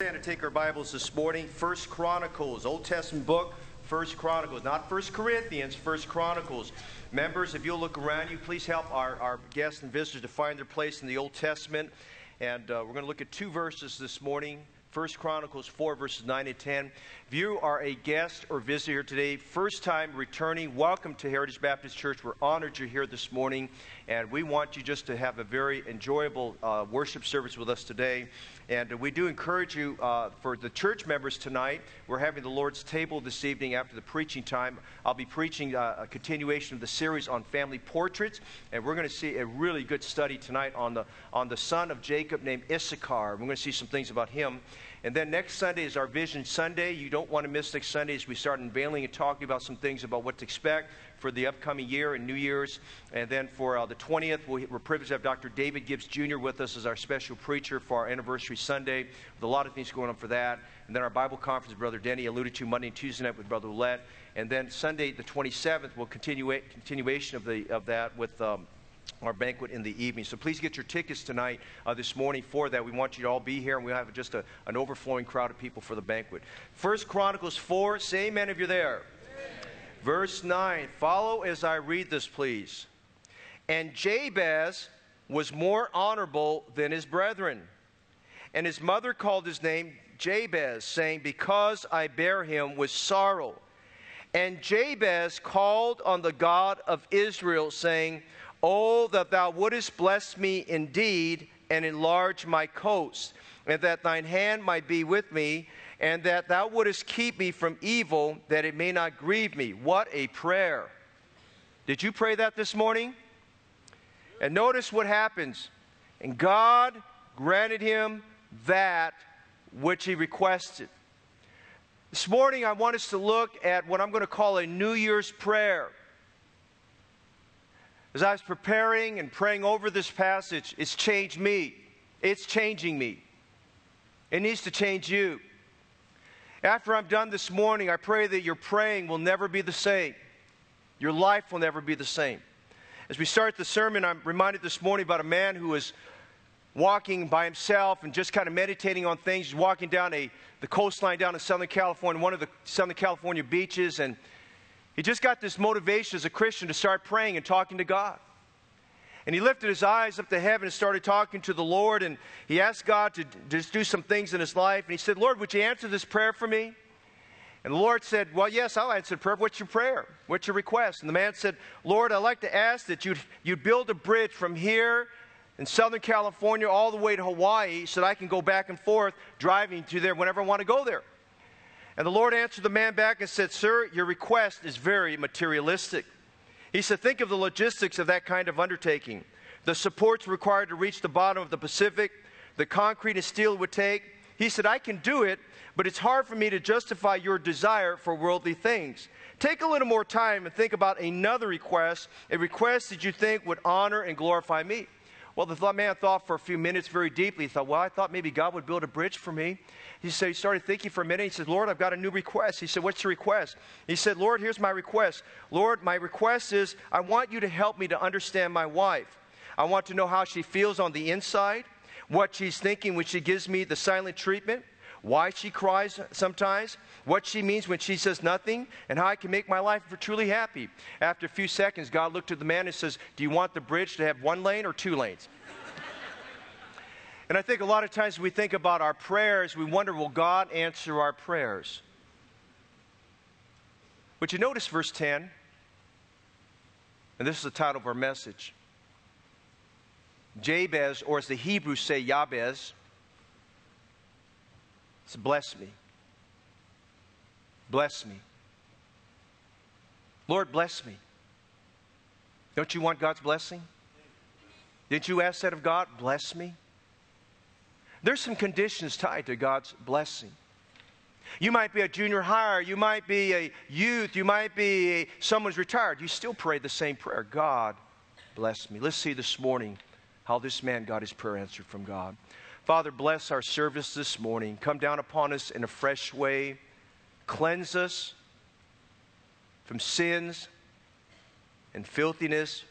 Stand to take our Bibles this morning. First Chronicles, Old Testament book. First Chronicles, not First Corinthians, First Chronicles. Members, if you'll look around you, please help our, our guests and visitors to find their place in the Old Testament. And uh, we're going to look at two verses this morning. First Chronicles 4, verses 9 and 10. If you are a guest or visitor today, first time returning, welcome to Heritage Baptist Church. We're honored you're here this morning, and we want you just to have a very enjoyable uh, worship service with us today. And we do encourage you uh, for the church members tonight. We're having the Lord's table this evening after the preaching time. I'll be preaching uh, a continuation of the series on family portraits, and we're going to see a really good study tonight on the on the son of Jacob named Issachar. We're going to see some things about him. And then next Sunday is our Vision Sunday. You don't want to miss next Sunday as we start unveiling and talking about some things about what to expect for the upcoming year and New Year's. And then for uh, the 20th, we are privileged to have Dr. David Gibbs Jr. with us as our special preacher for our anniversary Sunday, with a lot of things going on for that. And then our Bible conference, Brother Denny alluded to Monday and Tuesday night with Brother Lett. And then Sunday, the 27th, we'll continue continuation of, the, of that with. Um, our banquet in the evening. So please get your tickets tonight, uh, this morning for that. We want you to all be here, and we'll have just a, an overflowing crowd of people for the banquet. First Chronicles 4, say amen if you're there. Verse 9. Follow as I read this, please. And Jabez was more honorable than his brethren. And his mother called his name Jabez, saying, Because I bear him with sorrow. And Jabez called on the God of Israel, saying, Oh, that thou wouldest bless me indeed and enlarge my coast, and that thine hand might be with me, and that thou wouldest keep me from evil, that it may not grieve me. What a prayer. Did you pray that this morning? And notice what happens. And God granted him that which he requested. This morning, I want us to look at what I'm going to call a New Year's prayer. As I was preparing and praying over this passage, it's changed me. It's changing me. It needs to change you. After I'm done this morning, I pray that your praying will never be the same. Your life will never be the same. As we start the sermon, I'm reminded this morning about a man who was walking by himself and just kind of meditating on things. He's walking down a, the coastline down in Southern California, one of the Southern California beaches, and he just got this motivation as a Christian to start praying and talking to God. And he lifted his eyes up to heaven and started talking to the Lord. And he asked God to just do some things in his life. And he said, Lord, would you answer this prayer for me? And the Lord said, Well, yes, I'll answer the prayer. What's your prayer? What's your request? And the man said, Lord, I'd like to ask that you'd, you'd build a bridge from here in Southern California all the way to Hawaii so that I can go back and forth driving to there whenever I want to go there. And the Lord answered the man back and said, Sir, your request is very materialistic. He said, Think of the logistics of that kind of undertaking. The supports required to reach the bottom of the Pacific, the concrete and steel it would take. He said, I can do it, but it's hard for me to justify your desire for worldly things. Take a little more time and think about another request, a request that you think would honor and glorify me. Well, the man thought for a few minutes very deeply. He thought, well, I thought maybe God would build a bridge for me. He said, he started thinking for a minute. He said, Lord, I've got a new request. He said, What's your request? He said, Lord, here's my request. Lord, my request is I want you to help me to understand my wife. I want to know how she feels on the inside, what she's thinking when she gives me the silent treatment, why she cries sometimes, what she means when she says nothing, and how I can make my life truly happy. After a few seconds, God looked at the man and says, Do you want the bridge to have one lane or two lanes? and I think a lot of times we think about our prayers, we wonder, will God answer our prayers? But you notice verse 10, and this is the title of our message. Jabez, or as the Hebrews say, Yabez, says, Bless me. Bless me. Lord, bless me. Don't you want God's blessing? Didn't you ask that of God? Bless me. There's some conditions tied to God's blessing. You might be a junior higher, you might be a youth, you might be a, someone's retired. You still pray the same prayer God, bless me. Let's see this morning how this man got his prayer answered from God. Father, bless our service this morning. Come down upon us in a fresh way. Cleanse us from sins and filthiness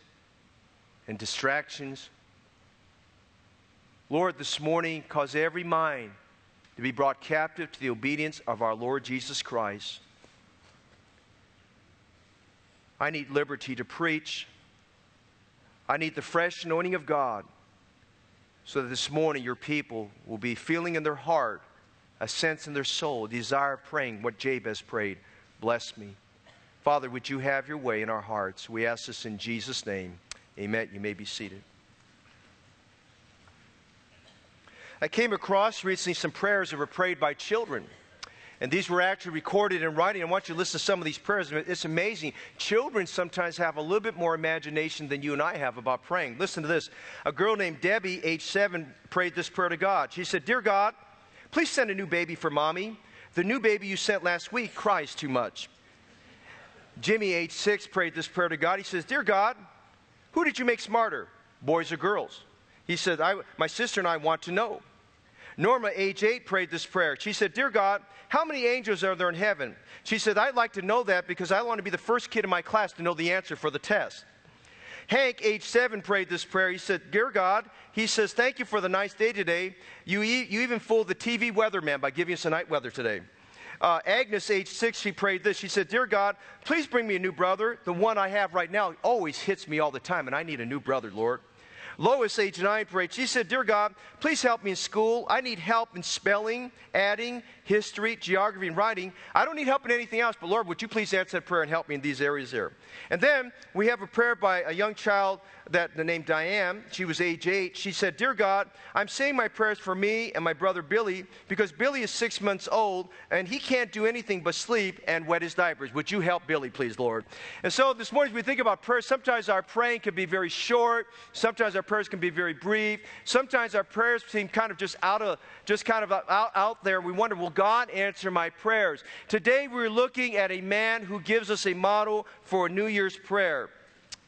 and distractions. Lord, this morning, cause every mind to be brought captive to the obedience of our Lord Jesus Christ. I need liberty to preach. I need the fresh anointing of God so that this morning your people will be feeling in their heart a sense in their soul, a desire of praying what Jabez prayed Bless me. Father, would you have your way in our hearts? We ask this in Jesus' name. Amen. You may be seated. I came across recently some prayers that were prayed by children. And these were actually recorded in writing. I want you to listen to some of these prayers. It's amazing. Children sometimes have a little bit more imagination than you and I have about praying. Listen to this. A girl named Debbie, age seven, prayed this prayer to God. She said, Dear God, please send a new baby for mommy. The new baby you sent last week cries too much. Jimmy, age six, prayed this prayer to God. He says, Dear God, who did you make smarter, boys or girls? He said, My sister and I want to know. Norma, age eight, prayed this prayer. She said, Dear God, how many angels are there in heaven? She said, I'd like to know that because I want to be the first kid in my class to know the answer for the test. Hank, age seven, prayed this prayer. He said, Dear God, he says, Thank you for the nice day today. You, e- you even fooled the TV weatherman by giving us the night weather today. Uh, Agnes, age six, she prayed this. She said, Dear God, please bring me a new brother. The one I have right now always hits me all the time, and I need a new brother, Lord. Lois, age nine, prayed. She said, Dear God, please help me in school. I need help in spelling, adding, history, geography, and writing. I don't need help in anything else, but Lord, would you please answer that prayer and help me in these areas there? And then we have a prayer by a young child that the name Diane. She was age eight. She said, Dear God, I'm saying my prayers for me and my brother Billy because Billy is six months old and he can't do anything but sleep and wet his diapers. Would you help Billy, please, Lord? And so this morning, as we think about prayer, sometimes our praying can be very short. Sometimes our prayers can be very brief. Sometimes our prayers seem kind of just out of, just kind of out, out there. We wonder, will God answer my prayers? Today, we're looking at a man who gives us a model for a New Year's prayer.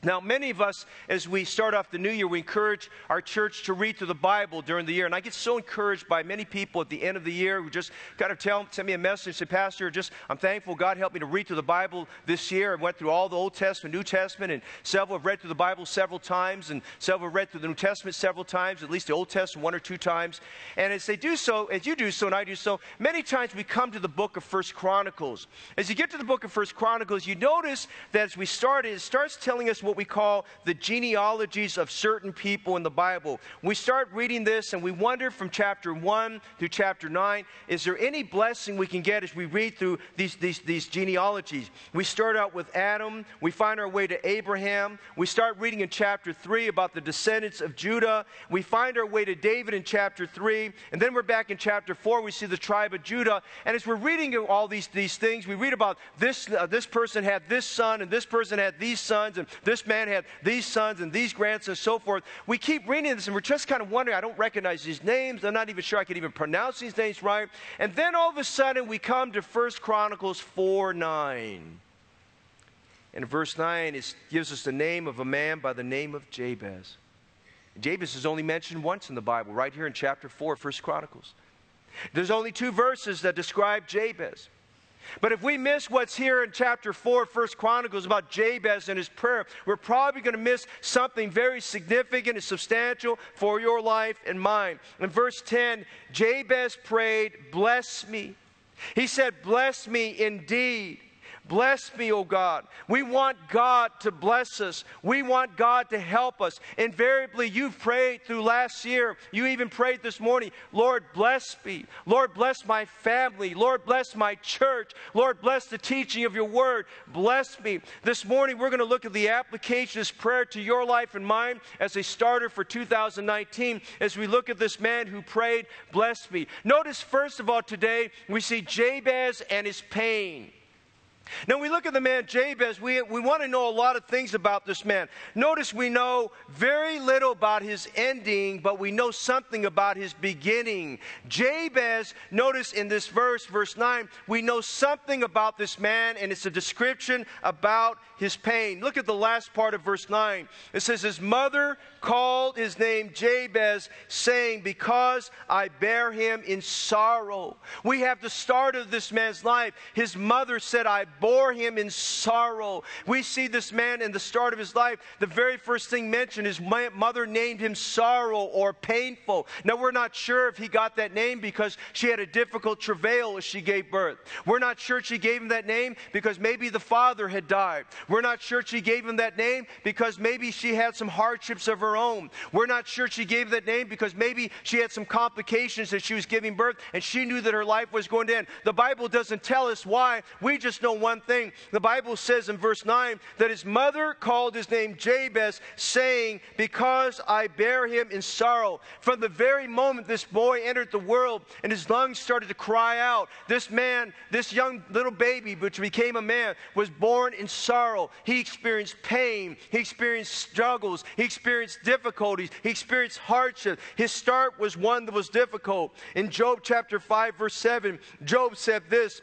Now, many of us, as we start off the new year, we encourage our church to read through the Bible during the year. And I get so encouraged by many people at the end of the year who just kind of tell, send me a message, say, Pastor, just I'm thankful God helped me to read through the Bible this year. I went through all the Old Testament, New Testament, and several have read through the Bible several times, and several have read through the New Testament several times, at least the Old Testament one or two times. And as they do so, as you do so, and I do so, many times we come to the book of First Chronicles. As you get to the book of First Chronicles, you notice that as we start, it starts telling us what we call the genealogies of certain people in the Bible. We start reading this and we wonder from chapter 1 through chapter 9 is there any blessing we can get as we read through these, these, these genealogies? We start out with Adam, we find our way to Abraham, we start reading in chapter 3 about the descendants of Judah, we find our way to David in chapter 3, and then we're back in chapter 4, we see the tribe of Judah. And as we're reading all these, these things, we read about this, uh, this person had this son, and this person had these sons, and this man had these sons and these grandsons and so forth. We keep reading this and we're just kind of wondering, I don't recognize these names. I'm not even sure I can even pronounce these names right. And then all of a sudden we come to 1 Chronicles 4 9. And verse 9 it gives us the name of a man by the name of Jabez. Jabez is only mentioned once in the Bible, right here in chapter 4 of 1 Chronicles. There's only two verses that describe Jabez. But if we miss what's here in chapter 4 of 1 Chronicles about Jabez and his prayer, we're probably going to miss something very significant and substantial for your life and mine. In verse 10, Jabez prayed, Bless me. He said, Bless me indeed. Bless me, O God. We want God to bless us. We want God to help us. Invariably, you've prayed through last year. You even prayed this morning, Lord, bless me. Lord, bless my family. Lord, bless my church. Lord, bless the teaching of your word. Bless me. This morning, we're going to look at the application of this prayer to your life and mine as a starter for 2019 as we look at this man who prayed, Bless me. Notice, first of all, today, we see Jabez and his pain. Now, we look at the man Jabez, we, we want to know a lot of things about this man. Notice we know very little about his ending, but we know something about his beginning. Jabez, notice in this verse, verse 9, we know something about this man, and it's a description about his pain. Look at the last part of verse 9. It says, His mother called his name Jabez, saying, Because I bear him in sorrow. We have the start of this man's life. His mother said, I bore him in sorrow. We see this man in the start of his life. The very first thing mentioned is mother named him sorrow or painful. Now, we're not sure if he got that name because she had a difficult travail as she gave birth. We're not sure she gave him that name because maybe the father had died. We're not sure she gave him that name because maybe she had some hardships of her own. We're not sure she gave that name because maybe she had some complications as she was giving birth and she knew that her life was going to end. The Bible doesn't tell us why. We just know one thing. The Bible says in verse 9 that his mother called his name Jabez, saying, Because I bear him in sorrow. From the very moment this boy entered the world and his lungs started to cry out, this man, this young little baby, which became a man, was born in sorrow. He experienced pain, he experienced struggles, he experienced difficulties, he experienced hardship. His start was one that was difficult. In Job chapter 5, verse 7, Job said this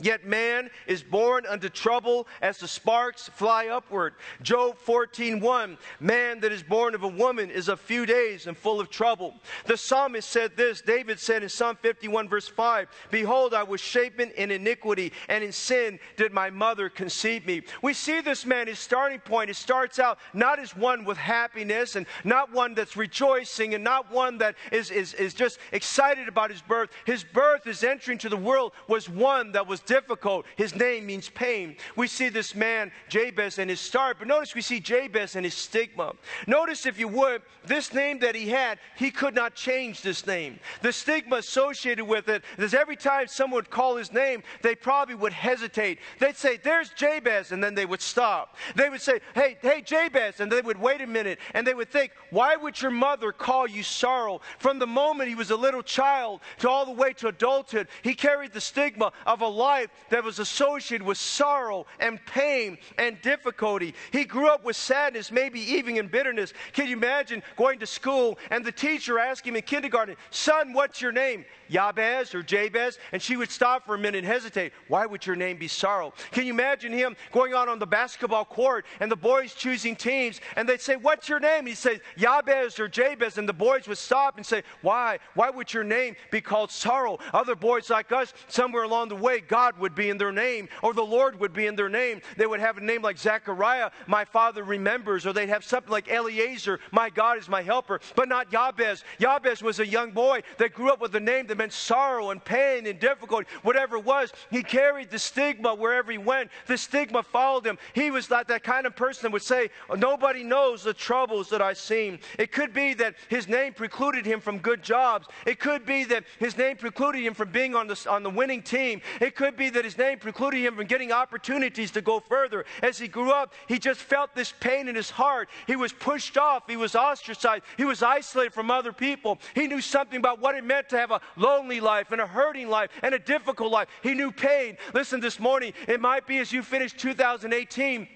Yet man is born unto trouble as the sparks fly upward. Job 14:1 Man that is born of a woman is a few days and full of trouble. The psalmist said this, David said in Psalm 51 verse 5, Behold, I was shapen in iniquity, and in sin did my mother conceive me. We see this man, his starting point, it starts out not as one with happiness and not one that's rejoicing and not one that is, is, is just excited about his birth. His birth, his entry into the world was one that was difficult. His name means pain. We see this man, Jabez, and his start, but notice we see Jabez and his stigma. Notice, if you would, this name that he had, he could not change this name. The stigma associated with it is every time someone would call his name, they probably would hesitate. They'd say, There's Jabez, and then they would stop. They would say, Hey, hey, Jabez, and they would wait a minute, and they would think, Why would your mother call you sorrow? From the moment he was a little child to all the way to adulthood, he carried the stigma of a life life that was associated with sorrow and pain and difficulty. He grew up with sadness, maybe even in bitterness. Can you imagine going to school and the teacher asking him in kindergarten, Son, what's your name? Yabez or Jabez? And she would stop for a minute and hesitate. Why would your name be sorrow? Can you imagine him going out on the basketball court and the boys choosing teams and they'd say, What's your name? He'd say, Yabez or Jabez. And the boys would stop and say, Why? Why would your name be called sorrow? Other boys like us, somewhere along the way, God would be in their name or the Lord would be in their name. They would have a name like Zechariah, my father remembers, or they'd have something like Eliezer, my God is my helper, but not Yabez. Yabez was a young boy that grew up with a name that meant sorrow and pain and difficulty, whatever it was. He carried the stigma wherever he went. The stigma followed him. He was not that kind of person that would say, Nobody knows the troubles that I've seen. It could be that his name precluded him from good jobs. It could be that his name precluded him from being on the, on the winning team. It could be that his name precluded him from getting opportunities to go further. As he grew up, he just felt this pain in his heart. He was pushed off. He was ostracized. He was isolated from other people. He knew something about what it meant to have a lonely life and a hurting life and a difficult life. He knew pain. Listen, this morning, it might be as you finish 2018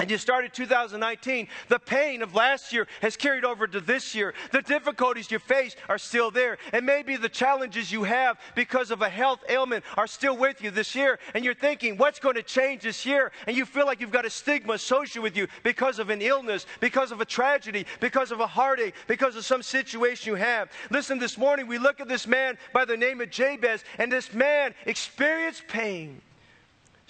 and you started 2019, the pain of last year has carried over to this year. The difficulties you face are still there. And maybe the challenges you have because of a health ailment are still with you this year. And you're thinking, what's going to change this year? And you feel like you've got a stigma associated with you because of an illness, because of a tragedy, because of a heartache, because of some situation you have. Listen, this morning we look at this man by the name of Jabez, and this man experienced pain.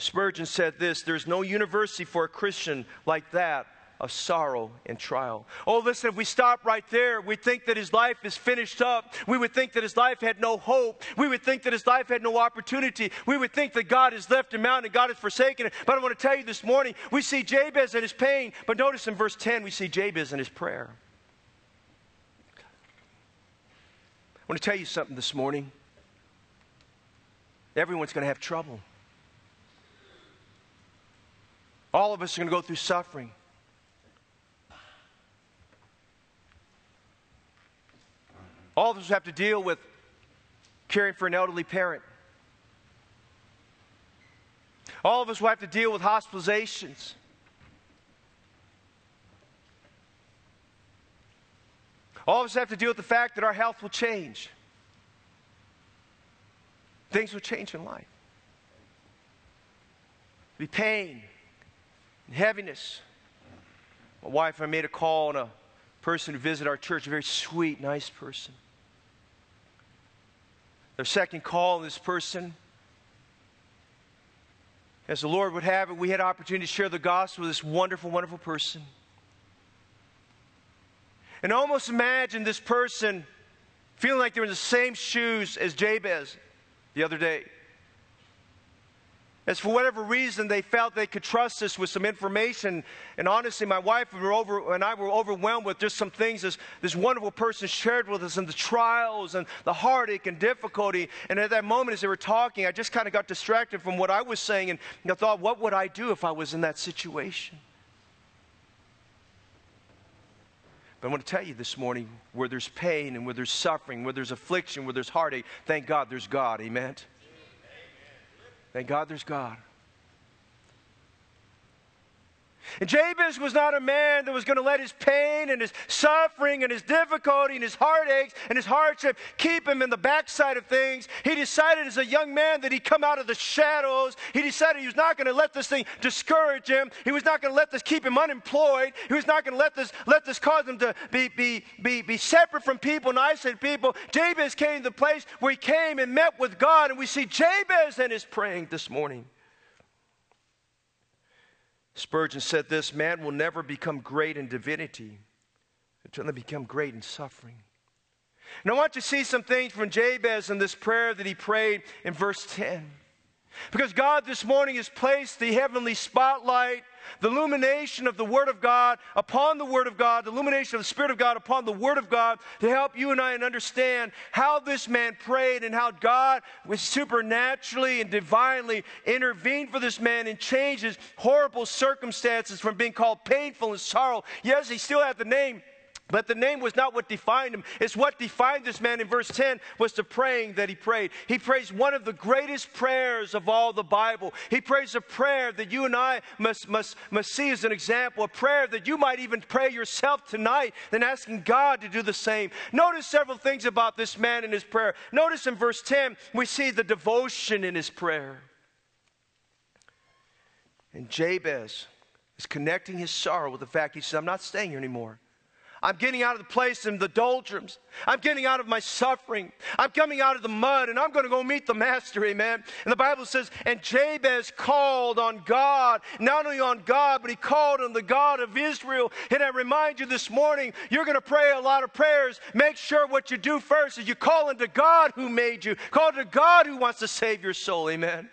Spurgeon said this there's no university for a Christian like that of sorrow and trial. Oh, listen, if we stop right there, we think that his life is finished up. We would think that his life had no hope. We would think that his life had no opportunity. We would think that God has left him out and God has forsaken him. But I want to tell you this morning, we see Jabez in his pain, but notice in verse 10, we see Jabez in his prayer. I want to tell you something this morning. Everyone's going to have trouble. All of us are going to go through suffering. All of us have to deal with caring for an elderly parent. All of us will have to deal with hospitalizations. All of us have to deal with the fact that our health will change. Things will change in life. There'll be pain, heaviness. My wife, and I made a call on a person who visited our church, a very sweet, nice person. Their second call on this person, as the Lord would have it, we had opportunity to share the gospel with this wonderful, wonderful person. And almost imagine this person feeling like they're in the same shoes as Jabez the other day. As for whatever reason they felt they could trust us with some information. And honestly, my wife over, and I were overwhelmed with just some things this, this wonderful person shared with us and the trials and the heartache and difficulty. And at that moment, as they were talking, I just kind of got distracted from what I was saying and I thought, what would I do if I was in that situation? But I want to tell you this morning where there's pain and where there's suffering, where there's affliction, where there's heartache, thank God there's God. Amen. Thank God there's God. And Jabez was not a man that was going to let his pain and his suffering and his difficulty and his heartaches and his hardship keep him in the backside of things. He decided as a young man that he'd come out of the shadows. He decided he was not going to let this thing discourage him. He was not going to let this keep him unemployed. He was not going to let this, let this cause him to be, be, be, be separate from people and isolated people. Jabez came to the place where he came and met with God. And we see Jabez and his praying this morning. Spurgeon said this man will never become great in divinity until they become great in suffering. And I want you to see some things from Jabez in this prayer that he prayed in verse 10. Because God this morning has placed the heavenly spotlight the illumination of the Word of God upon the Word of God, the illumination of the Spirit of God upon the Word of God to help you and I understand how this man prayed and how God was supernaturally and divinely intervened for this man and changed his horrible circumstances from being called painful and sorrow. Yes, he still had the name but the name was not what defined him. It's what defined this man in verse 10 was the praying that he prayed. He prays one of the greatest prayers of all the Bible. He prays a prayer that you and I must, must, must see as an example, a prayer that you might even pray yourself tonight, then asking God to do the same. Notice several things about this man in his prayer. Notice in verse 10, we see the devotion in his prayer. And Jabez is connecting his sorrow with the fact he says, I'm not staying here anymore. I'm getting out of the place in the doldrums. I'm getting out of my suffering. I'm coming out of the mud and I'm going to go meet the master, amen. And the Bible says, and Jabez called on God, not only on God, but he called on the God of Israel. And I remind you this morning, you're going to pray a lot of prayers. Make sure what you do first is you call unto God who made you, call to God who wants to save your soul, amen.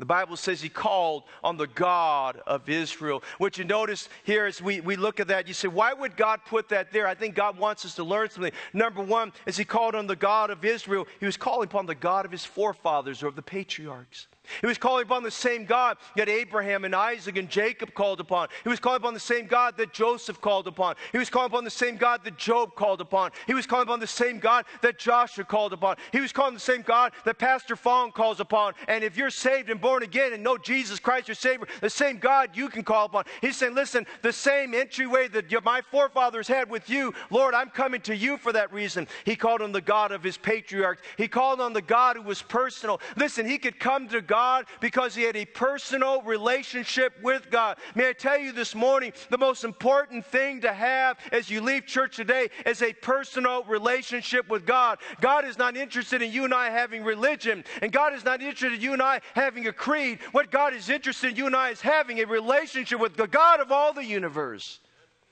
The Bible says he called on the God of Israel. What you notice here as we, we look at that, you say, why would God put that there? I think God wants us to learn something. Number one, as he called on the God of Israel, he was calling upon the God of his forefathers or of the patriarchs. He was calling upon the same God that Abraham and Isaac and Jacob called upon. He was calling upon the same God that Joseph called upon. He was calling upon the same God that Job called upon. He was calling upon the same God that Joshua called upon. He was calling the same God that Pastor Fong calls upon. And if you're saved and born again and know Jesus Christ your Savior, the same God you can call upon. He's saying, listen, the same entryway that my forefathers had with you, Lord, I'm coming to you for that reason. He called on the God of his patriarchs. He called on the God who was personal. Listen, he could come to God God because he had a personal relationship with God. May I tell you this morning, the most important thing to have as you leave church today is a personal relationship with God. God is not interested in you and I having religion, and God is not interested in you and I having a creed. What God is interested in you and I is having a relationship with the God of all the universe.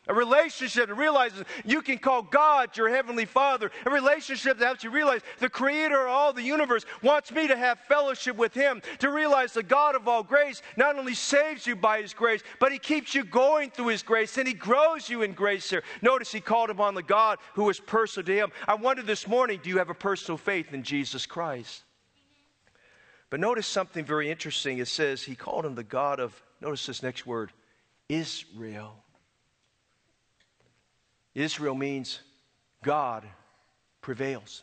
A relationship that realizes you can call God your heavenly Father. A relationship that helps you realize the creator of all the universe wants me to have fellowship with him. To realize the God of all grace not only saves you by his grace, but he keeps you going through his grace and he grows you in grace here. Notice he called upon the God who is personal to him. I wonder this morning, do you have a personal faith in Jesus Christ? But notice something very interesting. It says he called him the God of, notice this next word, Israel. Israel means God prevails.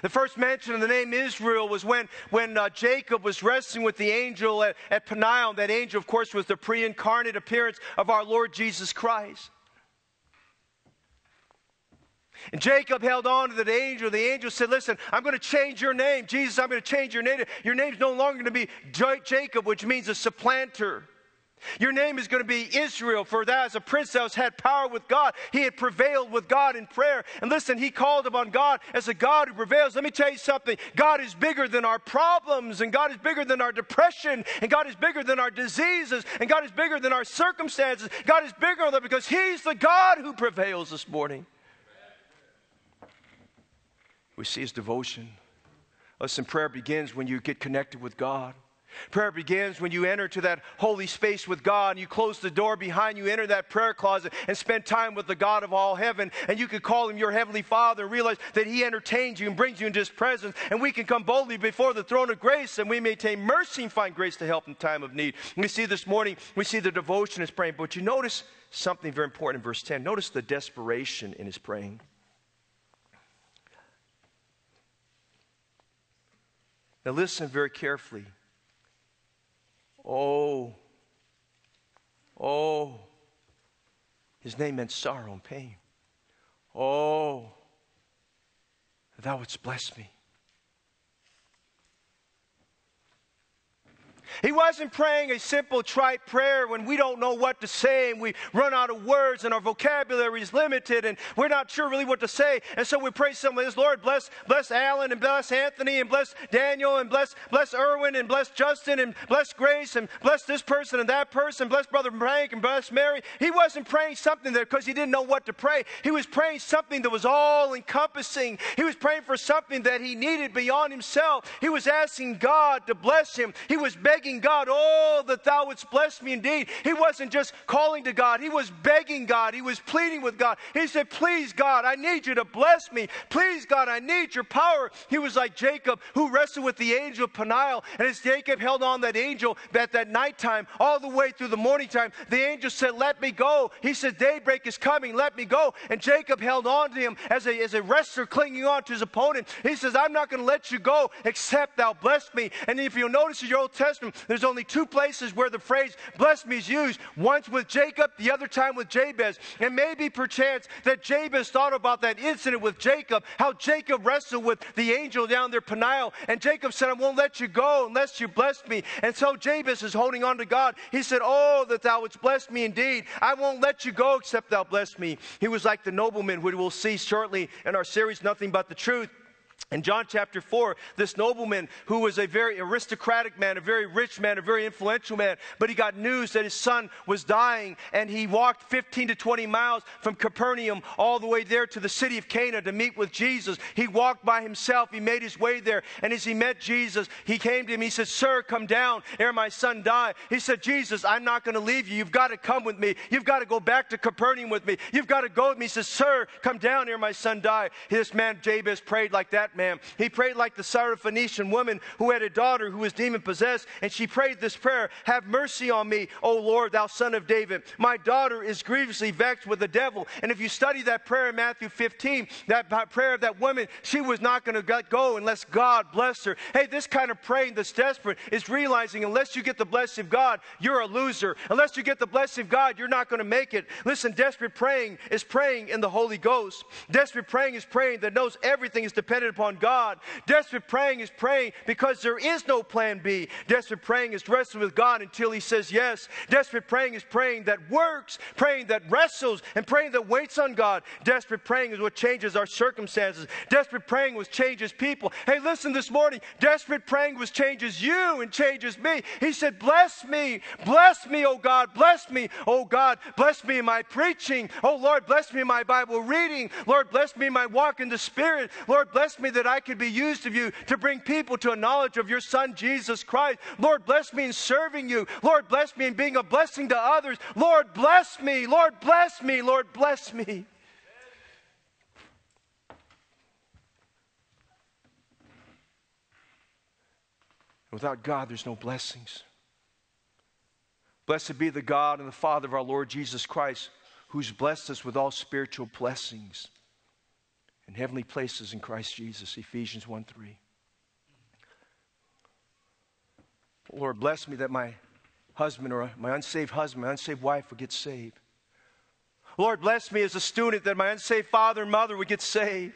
The first mention of the name Israel was when, when uh, Jacob was wrestling with the angel at, at Peniel. That angel, of course, was the pre incarnate appearance of our Lord Jesus Christ. And Jacob held on to the angel. The angel said, Listen, I'm going to change your name. Jesus, I'm going to change your name. Your name's no longer going to be Jacob, which means a supplanter. Your name is going to be Israel, for that as a prince that had power with God, he had prevailed with God in prayer. And listen, he called upon God as a God who prevails. Let me tell you something God is bigger than our problems, and God is bigger than our depression, and God is bigger than our diseases, and God is bigger than our circumstances. God is bigger than because he's the God who prevails this morning. We see his devotion. Listen, prayer begins when you get connected with God. Prayer begins when you enter to that holy space with God you close the door behind you, enter that prayer closet and spend time with the God of all heaven. And you can call him your heavenly Father and realize that he entertains you and brings you into his presence. And we can come boldly before the throne of grace and we may mercy and find grace to help in time of need. We see this morning, we see the devotion is praying, but you notice something very important in verse 10. Notice the desperation in his praying. Now, listen very carefully. Oh, oh, his name meant sorrow and pain. Oh, thou wouldst bless me. He wasn't praying a simple, trite prayer when we don't know what to say and we run out of words and our vocabulary is limited and we're not sure really what to say. And so we pray something like this Lord, bless, bless Alan and bless Anthony and bless Daniel and bless, bless Erwin and bless Justin and bless Grace and bless this person and that person, bless Brother Frank and bless Mary. He wasn't praying something there because he didn't know what to pray. He was praying something that was all encompassing. He was praying for something that he needed beyond himself. He was asking God to bless him. He was begging begging God, Oh, that thou wouldst bless me indeed. He wasn't just calling to God, he was begging God, he was pleading with God. He said, Please, God, I need you to bless me. Please, God, I need your power. He was like Jacob who wrestled with the angel of Peniel. And as Jacob held on that angel at that nighttime, all the way through the morning time, the angel said, Let me go. He said, Daybreak is coming, let me go. And Jacob held on to him as a, as a wrestler clinging on to his opponent. He says, I'm not going to let you go except thou bless me. And if you'll notice in your Old Testament, there's only two places where the phrase bless me is used once with Jacob, the other time with Jabez. And maybe perchance that Jabez thought about that incident with Jacob, how Jacob wrestled with the angel down there, Peniel. And Jacob said, I won't let you go unless you bless me. And so Jabez is holding on to God. He said, Oh, that thou wouldst bless me indeed. I won't let you go except thou bless me. He was like the nobleman, who we'll see shortly in our series, Nothing But the Truth. In John chapter 4, this nobleman who was a very aristocratic man, a very rich man, a very influential man, but he got news that his son was dying and he walked 15 to 20 miles from Capernaum all the way there to the city of Cana to meet with Jesus. He walked by himself, he made his way there, and as he met Jesus, he came to him. He said, Sir, come down ere my son die. He said, Jesus, I'm not going to leave you. You've got to come with me. You've got to go back to Capernaum with me. You've got to go with me. He says, Sir, come down ere my son die. This man, Jabez, prayed like that man. He prayed like the Syrophoenician woman who had a daughter who was demon possessed, and she prayed this prayer Have mercy on me, O Lord, thou son of David. My daughter is grievously vexed with the devil. And if you study that prayer in Matthew 15, that prayer of that woman, she was not going to go unless God blessed her. Hey, this kind of praying that's desperate is realizing unless you get the blessing of God, you're a loser. Unless you get the blessing of God, you're not going to make it. Listen, desperate praying is praying in the Holy Ghost. Desperate praying is praying that knows everything is dependent upon God. Desperate praying is praying because there is no plan B. Desperate praying is wrestling with God until He says yes. Desperate praying is praying that works, praying that wrestles, and praying that waits on God. Desperate praying is what changes our circumstances. Desperate praying was changes people. Hey, listen this morning. Desperate praying was changes you and changes me. He said, Bless me, bless me, oh God, bless me, oh God, bless me in my preaching. Oh Lord, bless me in my Bible reading. Lord, bless me in my walk in the Spirit. Lord, bless me that I could be used of you to bring people to a knowledge of your Son, Jesus Christ. Lord, bless me in serving you. Lord, bless me in being a blessing to others. Lord, bless me. Lord, bless me. Lord, bless me. Without God, there's no blessings. Blessed be the God and the Father of our Lord Jesus Christ, who's blessed us with all spiritual blessings in heavenly places in Christ Jesus. Ephesians 1 3. Lord, bless me that my husband or my unsaved husband, my unsaved wife would get saved. Lord, bless me as a student that my unsaved father and mother would get saved.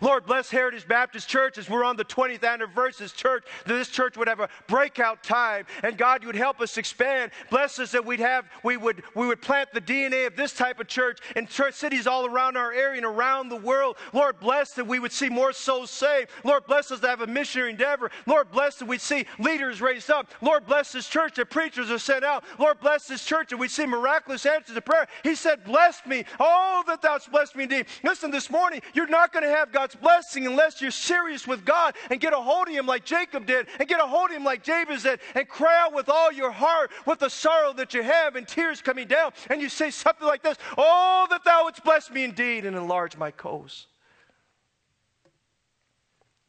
Lord, bless Heritage Baptist Church as we're on the 20th anniversary of this church, that this church would have a breakout time. And God, you would help us expand. Bless us that we'd have, we would, we would plant the DNA of this type of church in church cities all around our area and around the world. Lord, bless that we would see more souls saved. Lord, bless us to have a missionary endeavor. Lord, bless that we'd see leaders raised up. Lord, bless this church that preachers are sent out. Lord, bless this church that we see miraculous answers to prayer. He said, Bless me. Oh, that thou's blessed me indeed. Listen, this morning, you're not going to have God's blessing unless you're serious with God and get a hold of Him like Jacob did, and get a hold of Him like Jabez did, and cry out with all your heart with the sorrow that you have and tears coming down. And you say something like this Oh, that thou wouldst bless me indeed and enlarge my coast.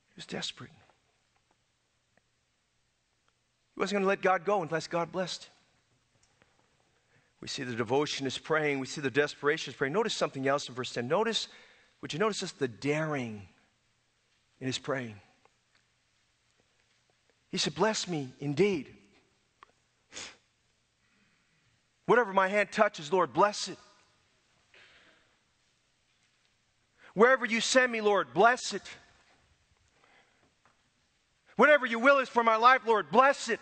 He was desperate. He wasn't going to let God go unless God blessed him. We see the devotion is praying. We see the desperation is praying. Notice something else in verse 10. Notice, would you notice just The daring in his praying. He said, Bless me indeed. Whatever my hand touches, Lord, bless it. Wherever you send me, Lord, bless it. Whatever your will is for my life, Lord, bless it.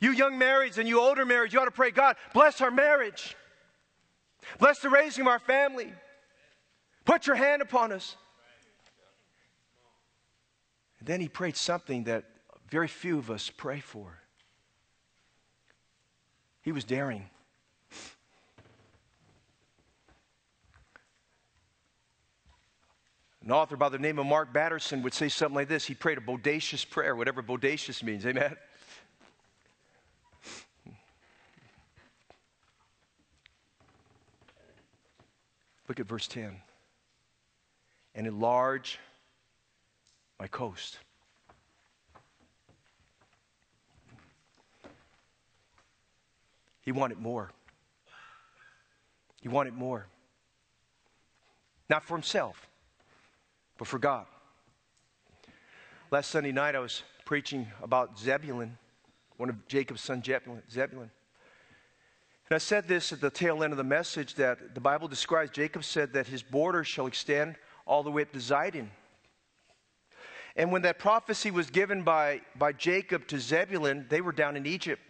You young marrieds and you older marrieds, you ought to pray, God, bless our marriage. Bless the raising of our family. Put your hand upon us. And then he prayed something that very few of us pray for. He was daring. An author by the name of Mark Batterson would say something like this. He prayed a bodacious prayer, whatever bodacious means. Amen. Look at verse 10. And enlarge my coast. He wanted more. He wanted more. Not for himself, but for God. Last Sunday night, I was preaching about Zebulun, one of Jacob's son, Zebulun. And I said this at the tail end of the message that the Bible describes Jacob said that his border shall extend all the way up to Zidon. And when that prophecy was given by, by Jacob to Zebulun, they were down in Egypt.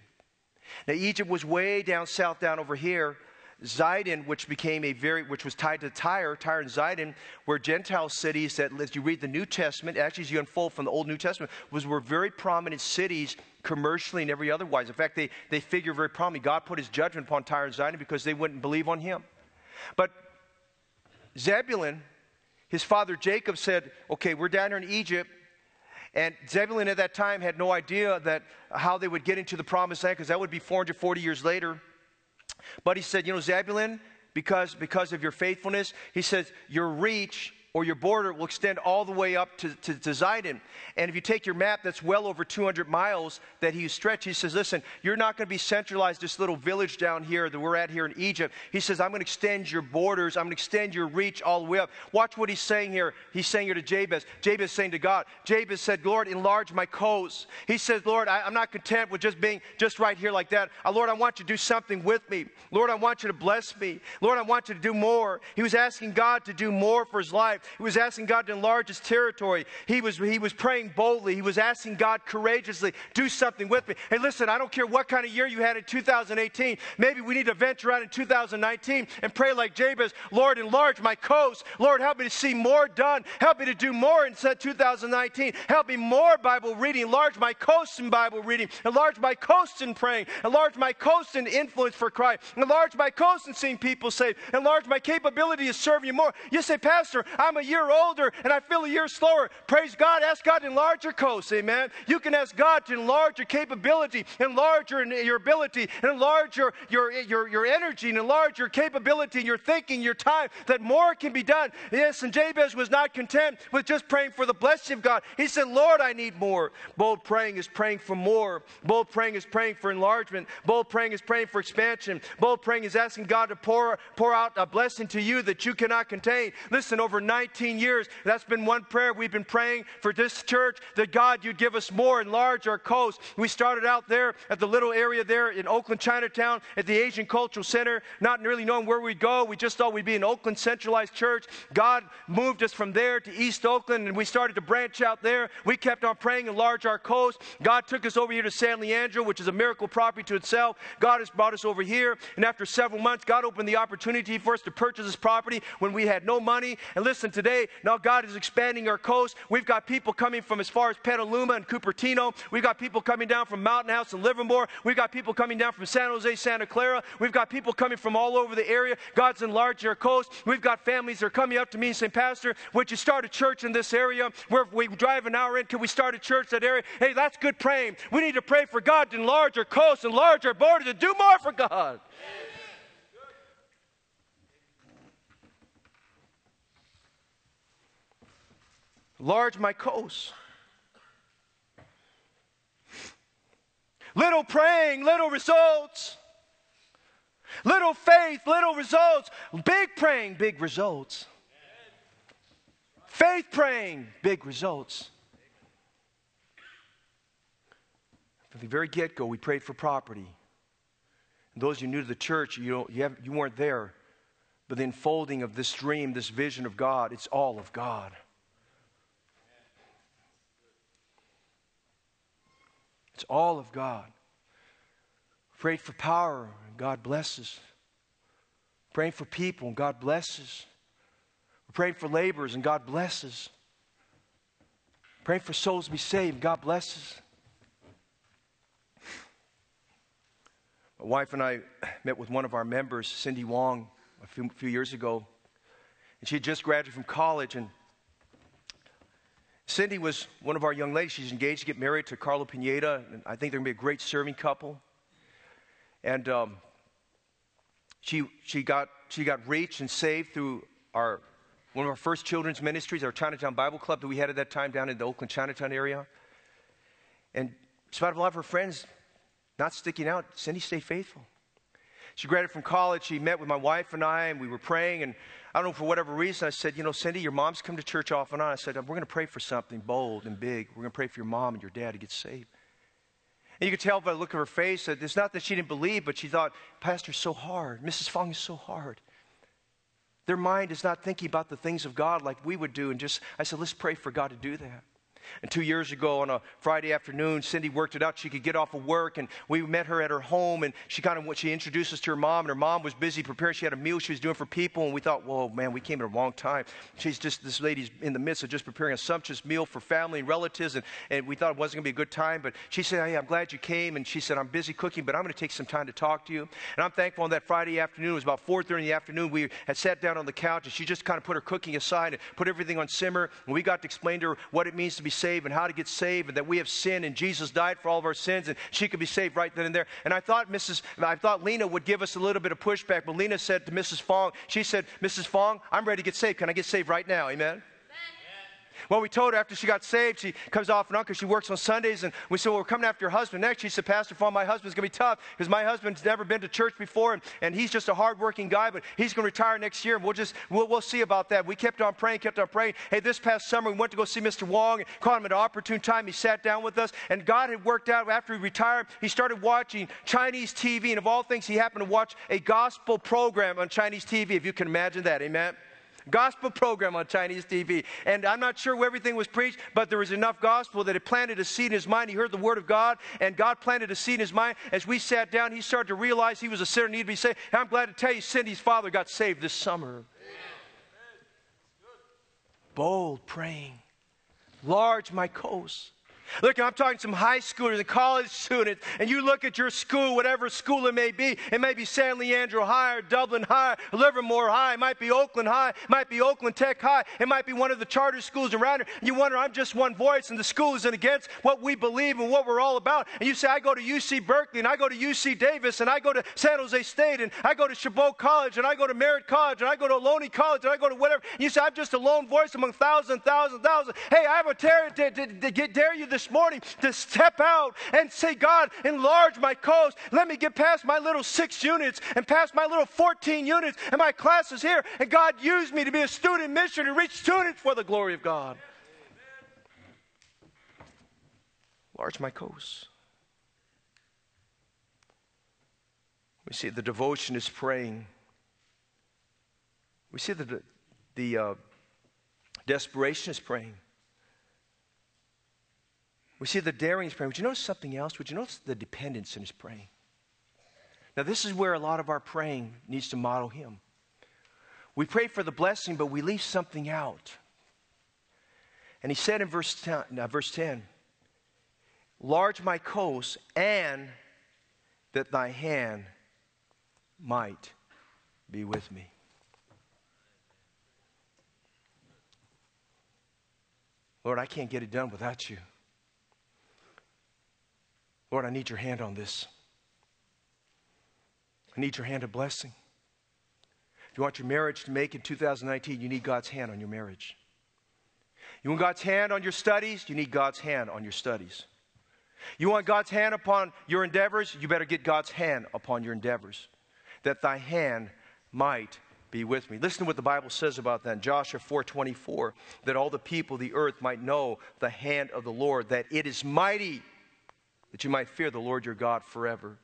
Now, Egypt was way down south, down over here. Zidon, which became a very, which was tied to Tyre, Tyre and Zidon, were Gentile cities that, as you read the New Testament, actually as you unfold from the Old New Testament, was were very prominent cities commercially and every otherwise. In fact, they, they figure very prominently. God put his judgment upon Tyre and Zidon because they wouldn't believe on him. But Zebulun, his father Jacob said, okay, we're down here in Egypt. And Zebulun at that time had no idea that how they would get into the promised land because that would be 440 years later. But he said, You know, Zebulun, because, because of your faithfulness, he says, Your reach or your border will extend all the way up to, to, to Zidon. And if you take your map, that's well over 200 miles that he stretched. He says, Listen, you're not going to be centralized, this little village down here that we're at here in Egypt. He says, I'm going to extend your borders, I'm going to extend your reach all the way up. Watch what he's saying here. He's saying here to Jabez. Jabez saying to God, Jabez said, Lord, enlarge my coast. He says, Lord, I, am not content with just being just right here like that. Uh, Lord, I want you to do something with me. Lord, I want you to bless me. Lord, I want you to do more. He was asking God to do more for his life. He was asking God to enlarge his territory. He was, he was praying boldly. He was asking God courageously, do something with me. Hey, listen, I don't care what kind of year you had in 2018. Maybe we need to venture out in 2019 and pray like Jabez, Lord, enlarge my coast. Lord, help me to see more done. Help me to do more in 2019. Help me more Bible reading. Enlarge my coast in Bible reading. Enlarge my coast in praying. Enlarge my coast in influence for Christ. Enlarge my coast in seeing people saved. Enlarge my capability to serve you more. You say, Pastor, I'm a year older and I feel a year slower. Praise God. Ask God to enlarge your coast. Amen. You can ask God to enlarge your capability, enlarge your, your ability, enlarge your, your, your, your energy, and enlarge your capability, your thinking, your time, that more can be done. Yes, and Jabez was not content with just praying for the blessing of God. He said, Lord, I need more. Bold praying is praying for more. Bold praying is praying for enlargement. Bold praying is praying for expansion. Bold praying is asking God to pour, pour out a blessing to you that you cannot contain. Listen, over 90 19 years. That's been one prayer we've been praying for this church that God, you'd give us more, enlarge our coast. We started out there at the little area there in Oakland, Chinatown, at the Asian Cultural Center, not really knowing where we'd go. We just thought we'd be an Oakland centralized church. God moved us from there to East Oakland, and we started to branch out there. We kept on praying, enlarge our coast. God took us over here to San Leandro, which is a miracle property to itself. God has brought us over here, and after several months, God opened the opportunity for us to purchase this property when we had no money. And listen, today, now God is expanding our coast. We've got people coming from as far as Petaluma and Cupertino. We've got people coming down from Mountain House and Livermore. We've got people coming down from San Jose, Santa Clara. We've got people coming from all over the area. God's enlarged our coast. We've got families that are coming up to me and saying, Pastor, would you start a church in this area? Where we drive an hour in, can we start a church that area? Hey, that's good praying. We need to pray for God to enlarge our coast, enlarge our borders, and do more for God. Enlarge my coast. Little praying, little results. Little faith, little results. Big praying, big results. Faith praying, big results. From the very get go, we prayed for property. And those of you new to the church, you, you, have, you weren't there. But the unfolding of this dream, this vision of God, it's all of God. It's all of God. Prayed for power, and God blesses. Praying for people, and God blesses. We're praying for laborers, and God blesses. Praying for souls to be saved, God blesses. My wife and I met with one of our members, Cindy Wong, a few, few years ago. And she had just graduated from college, and Cindy was one of our young ladies. She's engaged to get married to Carlo Pineda, and I think they're going to be a great serving couple. And um, she, she, got, she got reached and saved through our, one of our first children's ministries, our Chinatown Bible Club that we had at that time down in the Oakland Chinatown area. And despite a lot of her friends not sticking out, Cindy stayed faithful. She graduated from college. She met with my wife and I, and we were praying. And I don't know, for whatever reason, I said, You know, Cindy, your mom's come to church off and on. I said, We're going to pray for something bold and big. We're going to pray for your mom and your dad to get saved. And you could tell by the look of her face that it's not that she didn't believe, but she thought, Pastor's so hard. Mrs. Fong is so hard. Their mind is not thinking about the things of God like we would do. And just, I said, let's pray for God to do that. And two years ago on a Friday afternoon, Cindy worked it out. She could get off of work, and we met her at her home, and she kind of she introduced us to her mom, and her mom was busy preparing. She had a meal she was doing for people, and we thought, whoa, man, we came at a wrong time. She's just this lady's in the midst of just preparing a sumptuous meal for family and relatives, and, and we thought it wasn't going to be a good time. But she said, hey, I'm glad you came, and she said, I'm busy cooking, but I'm going to take some time to talk to you. And I'm thankful on that Friday afternoon. It was about 4:30 in the afternoon. We had sat down on the couch, and she just kind of put her cooking aside and put everything on simmer, and we got to explain to her what it means to be saved and how to get saved and that we have sinned and Jesus died for all of our sins and she could be saved right then and there. And I thought Mrs. I thought Lena would give us a little bit of pushback, but Lena said to Mrs. Fong, she said, Mrs. Fong, I'm ready to get saved. Can I get saved right now? Amen. Well, we told her after she got saved, she comes off and on because she works on Sundays. And we said, Well, we're coming after your husband next. She said, Pastor Fong, my husband's going to be tough because my husband's never been to church before and, and he's just a hardworking guy, but he's going to retire next year. And we'll just, we'll, we'll see about that. We kept on praying, kept on praying. Hey, this past summer, we went to go see Mr. Wong and caught him at an opportune time. He sat down with us and God had worked out after he retired. He started watching Chinese TV. And of all things, he happened to watch a gospel program on Chinese TV, if you can imagine that. Amen gospel program on Chinese TV. And I'm not sure where everything was preached, but there was enough gospel that it planted a seed in his mind. He heard the word of God, and God planted a seed in his mind. As we sat down, he started to realize he was a sinner, needed to be saved. And I'm glad to tell you, Cindy's father got saved this summer. Bold praying, large my coast. Look, I'm talking to some high schoolers and college students, and you look at your school, whatever school it may be. It may be San Leandro High or Dublin High, or Livermore High. It might be Oakland High. It might be Oakland Tech High. It might be one of the charter schools around here. And you wonder, I'm just one voice, and the school isn't against what we believe and what we're all about. And you say, I go to UC Berkeley, and I go to UC Davis, and I go to San Jose State, and I go to Chabot College, and I go to Merritt College, and I go to Ohlone College, and I go to whatever. And you say, I'm just a lone voice among thousands, thousands, thousands. Hey, I have a dare, dare, dare you this morning to step out and say, God, enlarge my coast. Let me get past my little six units and past my little 14 units and my classes here. And God, use me to be a student missionary reach students for the glory of God. Enlarge my coast. We see the devotion is praying. We see the, the uh, desperation is praying. We see the daring is praying. Would you notice something else? Would you notice the dependence in his praying? Now, this is where a lot of our praying needs to model him. We pray for the blessing, but we leave something out. And he said in verse 10, uh, verse 10 Large my coast, and that thy hand might be with me. Lord, I can't get it done without you. Lord, I need your hand on this. I need your hand of blessing. If you want your marriage to make in 2019, you need God's hand on your marriage. You want God's hand on your studies, you need God's hand on your studies. You want God's hand upon your endeavors, you better get God's hand upon your endeavors, that thy hand might be with me. Listen to what the Bible says about that Joshua 4:24, that all the people of the earth might know the hand of the Lord, that it is mighty, that you might fear the Lord your God forever.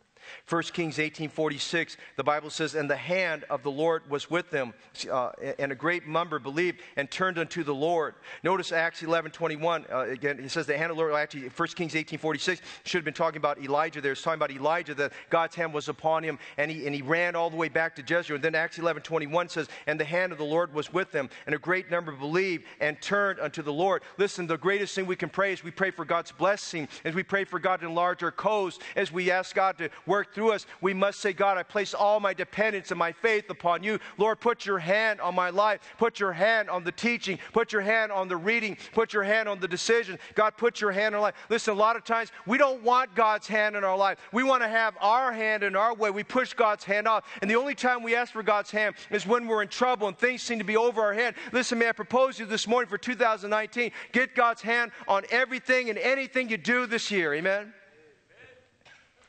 1 Kings 18:46, the Bible says, "And the hand of the Lord was with them, uh, and a great number believed and turned unto the Lord." Notice Acts 11:21. Uh, again, it says the hand of the Lord. Actually, 1 Kings 18:46 should have been talking about Elijah. There, it's talking about Elijah that God's hand was upon him, and he and he ran all the way back to Jezreel. And then Acts 11:21 says, "And the hand of the Lord was with them, and a great number believed and turned unto the Lord." Listen, the greatest thing we can pray is we pray for God's blessing, as we pray for God to enlarge our coast, as we ask God to work work through us, we must say, God, I place all my dependence and my faith upon you. Lord, put your hand on my life. Put your hand on the teaching. Put your hand on the reading. Put your hand on the decision. God, put your hand on life. Listen, a lot of times we don't want God's hand in our life. We want to have our hand in our way. We push God's hand off. And the only time we ask for God's hand is when we're in trouble and things seem to be over our head. Listen, may I propose to you this morning for 2019, get God's hand on everything and anything you do this year. Amen.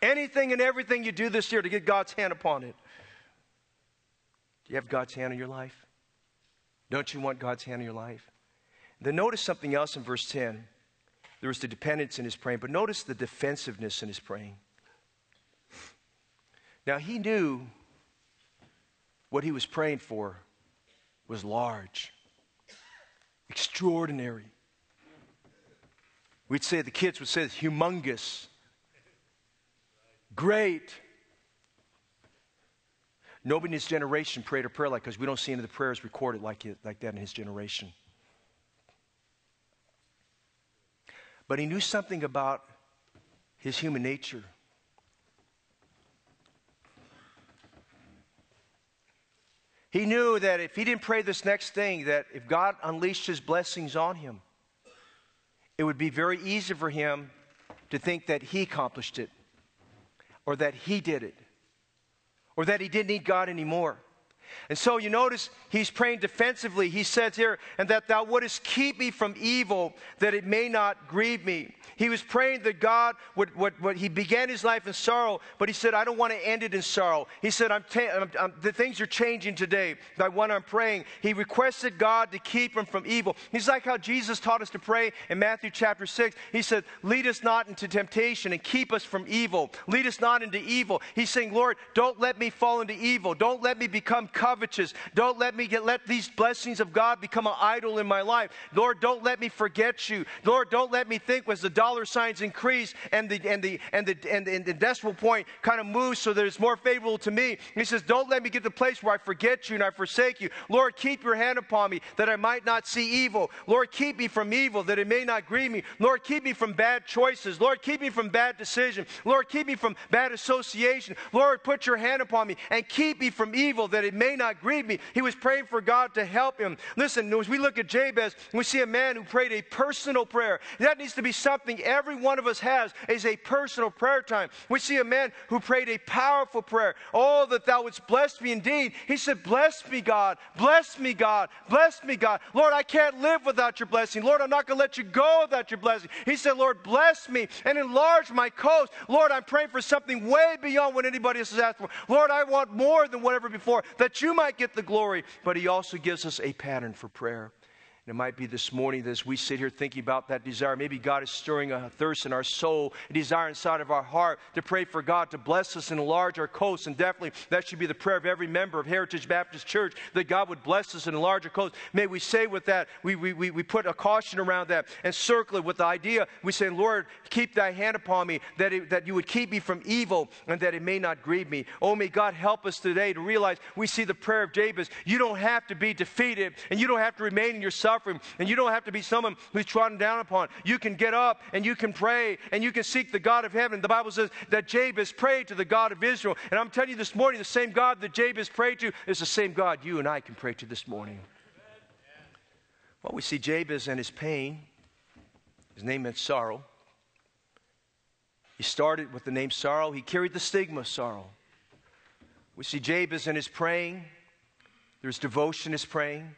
Anything and everything you do this year to get God's hand upon it. Do you have God's hand in your life? Don't you want God's hand in your life? Then notice something else in verse 10. There was the dependence in his praying, but notice the defensiveness in his praying. Now, he knew what he was praying for was large, extraordinary. We'd say, the kids would say, humongous. Great. Nobody in his generation prayed a prayer like because we don't see any of the prayers recorded like, it, like that in his generation. But he knew something about his human nature. He knew that if he didn't pray this next thing, that if God unleashed his blessings on him, it would be very easy for him to think that he accomplished it or that he did it or that he didn't need God anymore. And so you notice he's praying defensively. He says here, and that thou wouldest keep me from evil, that it may not grieve me. He was praying that God would, would, would he began his life in sorrow, but he said, I don't want to end it in sorrow. He said, I'm, ta- I'm, I'm the things are changing today. By what I'm praying, he requested God to keep him from evil. He's like how Jesus taught us to pray in Matthew chapter 6. He said, Lead us not into temptation and keep us from evil. Lead us not into evil. He's saying, Lord, don't let me fall into evil. Don't let me become covetous. Don't let me get, let these blessings of God become an idol in my life. Lord, don't let me forget you. Lord, don't let me think was the dollar signs increase and the and the and the and, the, and the decimal point kind of moves so that it's more favorable to me. He says, Don't let me get to the place where I forget you and I forsake you. Lord, keep your hand upon me that I might not see evil. Lord, keep me from evil that it may not grieve me. Lord, keep me from bad choices. Lord, keep me from bad decisions. Lord, keep me from bad association. Lord, put your hand upon me and keep me from evil that it may may not grieve me. He was praying for God to help him. Listen, as we look at Jabez, we see a man who prayed a personal prayer. That needs to be something every one of us has is a personal prayer time. We see a man who prayed a powerful prayer. Oh, that thou wouldst bless me indeed. He said, Bless me, God. Bless me, God. Bless me, God. Lord, I can't live without your blessing. Lord, I'm not going to let you go without your blessing. He said, Lord, bless me and enlarge my coast. Lord, I'm praying for something way beyond what anybody else has asked for. Lord, I want more than whatever before, that you might get the glory. But he also gives us a pattern for prayer. And it might be this morning that as we sit here thinking about that desire, maybe God is stirring a thirst in our soul, a desire inside of our heart to pray for God to bless us and enlarge our coast. And definitely that should be the prayer of every member of Heritage Baptist Church that God would bless us and enlarge our coast. May we say with that, we, we, we, we put a caution around that and circle it with the idea we say, Lord, keep thy hand upon me, that, it, that you would keep me from evil and that it may not grieve me. Oh, may God help us today to realize we see the prayer of Jabez. You don't have to be defeated and you don't have to remain in your suffering. And you don't have to be someone who's trodden down upon. You can get up and you can pray and you can seek the God of heaven. The Bible says that Jabez prayed to the God of Israel. And I'm telling you this morning, the same God that Jabez prayed to is the same God you and I can pray to this morning. Well, we see Jabez and his pain. His name meant sorrow. He started with the name sorrow, he carried the stigma of sorrow. We see Jabez and his praying. There's devotion in his praying.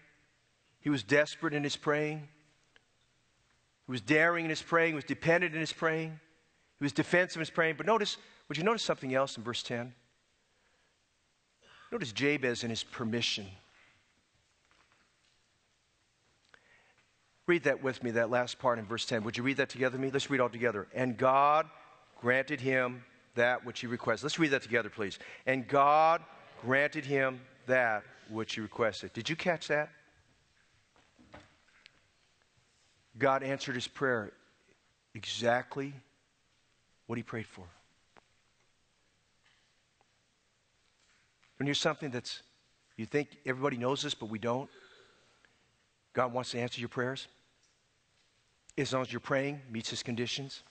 He was desperate in his praying. He was daring in his praying. He was dependent in his praying. He was defensive in his praying. But notice, would you notice something else in verse 10? Notice Jabez and his permission. Read that with me, that last part in verse 10. Would you read that together with me? Let's read all together. And God granted him that which he requested. Let's read that together, please. And God granted him that which he requested. Did you catch that? God answered his prayer exactly what he prayed for. When you're something that's, you think everybody knows this, but we don't, God wants to answer your prayers. As long as you're praying, meets his conditions.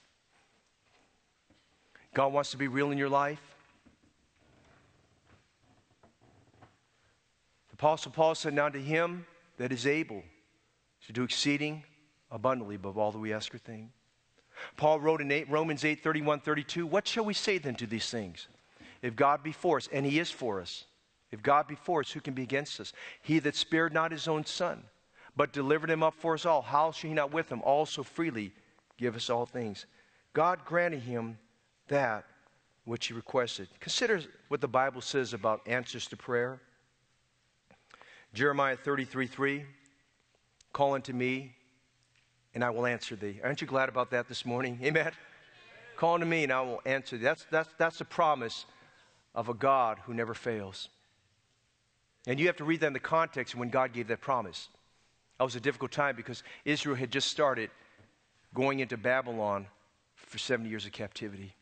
God wants to be real in your life. The Apostle Paul said, Now to him that is able to do exceeding abundantly above all that we ask or think. Paul wrote in 8, Romans 8 31 32, What shall we say then to these things? If God be for us, and he is for us, if God be for us, who can be against us? He that spared not his own son, but delivered him up for us all, how shall he not with him also freely give us all things? God granted him that which he requested. Consider what the Bible says about answers to prayer. Jeremiah 33 3, Call unto me, and I will answer thee. Aren't you glad about that this morning? Amen. Call unto me and I will answer thee. That's, that's, that's a promise of a God who never fails. And you have to read that in the context when God gave that promise. That was a difficult time because Israel had just started going into Babylon for 70 years of captivity.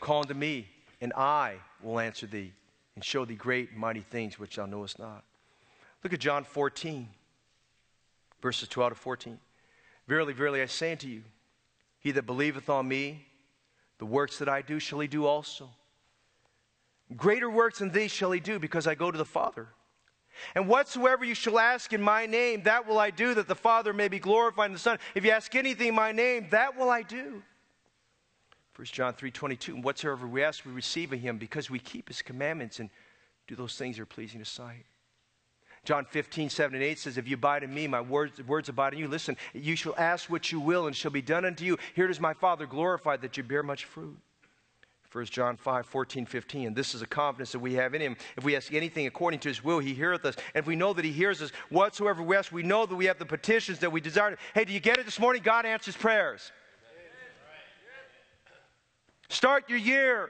Call unto me, and I will answer thee and show thee great and mighty things which thou knowest not. Look at John 14, verses 12 to 14. Verily, verily, I say unto you, he that believeth on me, the works that I do shall he do also. Greater works than these shall he do, because I go to the Father. And whatsoever you shall ask in my name, that will I do, that the Father may be glorified in the Son. If you ask anything in my name, that will I do. 1 John 3 22. And whatsoever we ask, we receive of him, because we keep his commandments and do those things that are pleasing to sight. John 15, 7 and 8 says, If you abide in me, my words, words abide in you. Listen, you shall ask what you will, and shall be done unto you. Here is my Father glorified that you bear much fruit. 1 John 5, 14, 15. This is a confidence that we have in him. If we ask anything according to his will, he heareth us. And if we know that he hears us, whatsoever we ask, we know that we have the petitions that we desire. Hey, do you get it this morning? God answers prayers. Start your year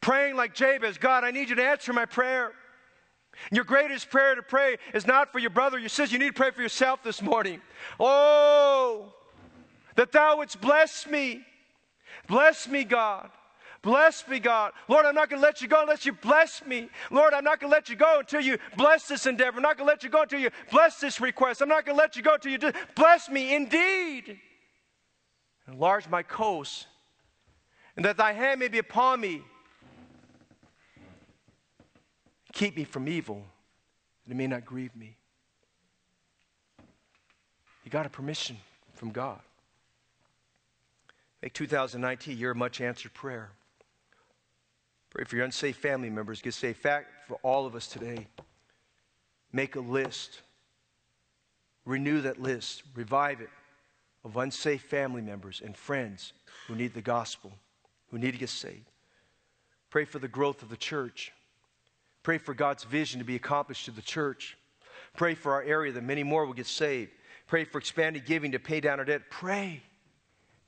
praying like Jabez God, I need you to answer my prayer. Your greatest prayer to pray is not for your brother, your sister. You need to pray for yourself this morning. Oh, that thou wouldst bless me. Bless me, God. Bless me, God. Lord, I'm not going to let you go unless you bless me. Lord, I'm not going to let you go until you bless this endeavor. I'm not going to let you go until you bless this request. I'm not going to let you go until you do. bless me indeed. Enlarge my coast, and that thy hand may be upon me keep me from evil, that it may not grieve me. He got a permission from God. Make 2019 a year of much answered prayer. Pray for your unsafe family members. Get safe. Fact for all of us today. Make a list. Renew that list. Revive it of unsafe family members and friends who need the gospel, who need to get saved. Pray for the growth of the church. Pray for God's vision to be accomplished to the church. Pray for our area that many more will get saved. Pray for expanded giving to pay down our debt. Pray.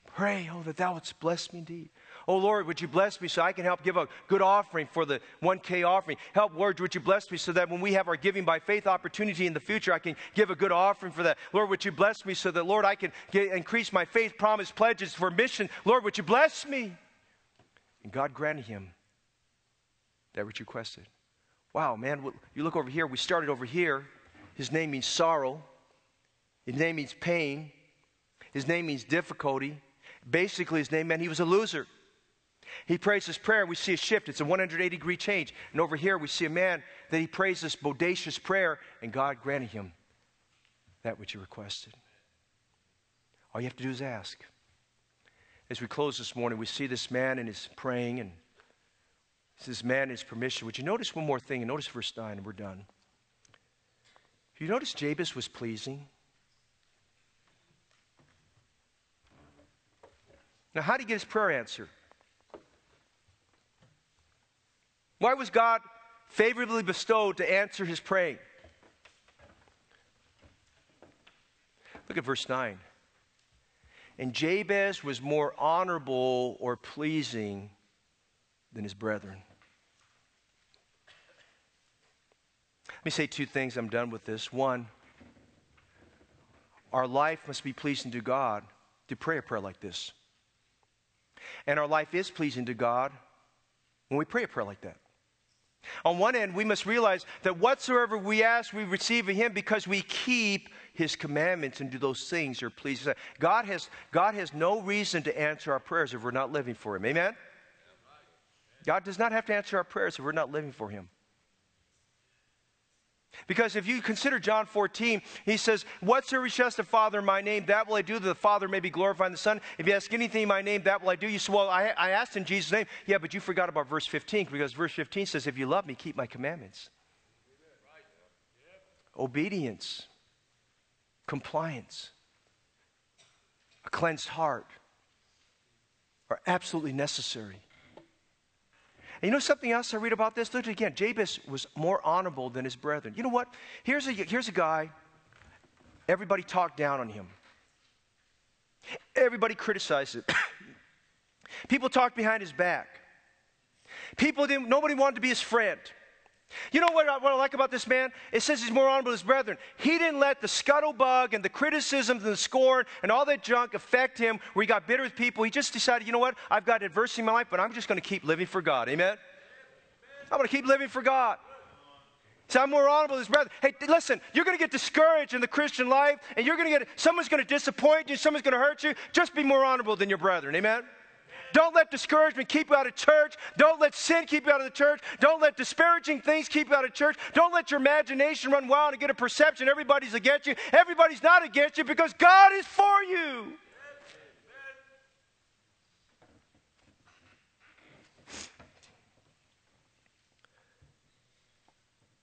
Pray, oh, that thou wouldst bless me indeed. Oh, Lord, would you bless me so I can help give a good offering for the 1K offering? Help, Lord, would you bless me so that when we have our giving by faith opportunity in the future, I can give a good offering for that. Lord, would you bless me so that, Lord, I can get, increase my faith promise pledges for mission? Lord, would you bless me? And God granted him that which requested. Wow, man, you look over here. We started over here. His name means sorrow. His name means pain. His name means difficulty. Basically, his name meant he was a loser. He prays this prayer, we see a shift. It's a 180 degree change. And over here, we see a man that he prays this bodacious prayer, and God granted him that which he requested. All you have to do is ask. As we close this morning, we see this man and his praying, and this man his permission. Would you notice one more thing? And notice verse 9, and we're done. You notice Jabez was pleasing, Now, how did he get his prayer answered? Why was God favorably bestowed to answer his praying? Look at verse 9. And Jabez was more honorable or pleasing than his brethren. Let me say two things. I'm done with this. One, our life must be pleasing to God to pray a prayer like this. And our life is pleasing to God when we pray a prayer like that. On one end, we must realize that whatsoever we ask, we receive of Him because we keep His commandments and do those things that are pleasing. God has, God has no reason to answer our prayers if we're not living for Him. Amen? God does not have to answer our prayers if we're not living for Him. Because if you consider John 14, he says, Whatsoever you ask the Father in my name, that will I do, that the Father may be glorified in the Son. If you ask anything in my name, that will I do. You say, Well, I, I asked in Jesus' name. Yeah, but you forgot about verse 15, because verse 15 says, If you love me, keep my commandments. Obedience, compliance, a cleansed heart are absolutely necessary and you know something else I read about this? Look again. Jabez was more honorable than his brethren. You know what? Here's a, here's a guy, everybody talked down on him. Everybody criticized him. People talked behind his back. People didn't, nobody wanted to be his friend. You know what I, what I, like about this man? It says he's more honorable than his brethren. He didn't let the scuttlebug and the criticisms and the scorn and all that junk affect him where he got bitter with people. He just decided, you know what? I've got adversity in my life, but I'm just going to keep living for God. Amen? I'm going to keep living for God. So I'm more honorable than his brethren. Hey, listen, you're going to get discouraged in the Christian life, and you're going to get, someone's going to disappoint you, someone's going to hurt you. Just be more honorable than your brethren. Amen? Don't let discouragement keep you out of church. Don't let sin keep you out of the church. Don't let disparaging things keep you out of church. Don't let your imagination run wild and get a perception everybody's against you. Everybody's not against you because God is for you.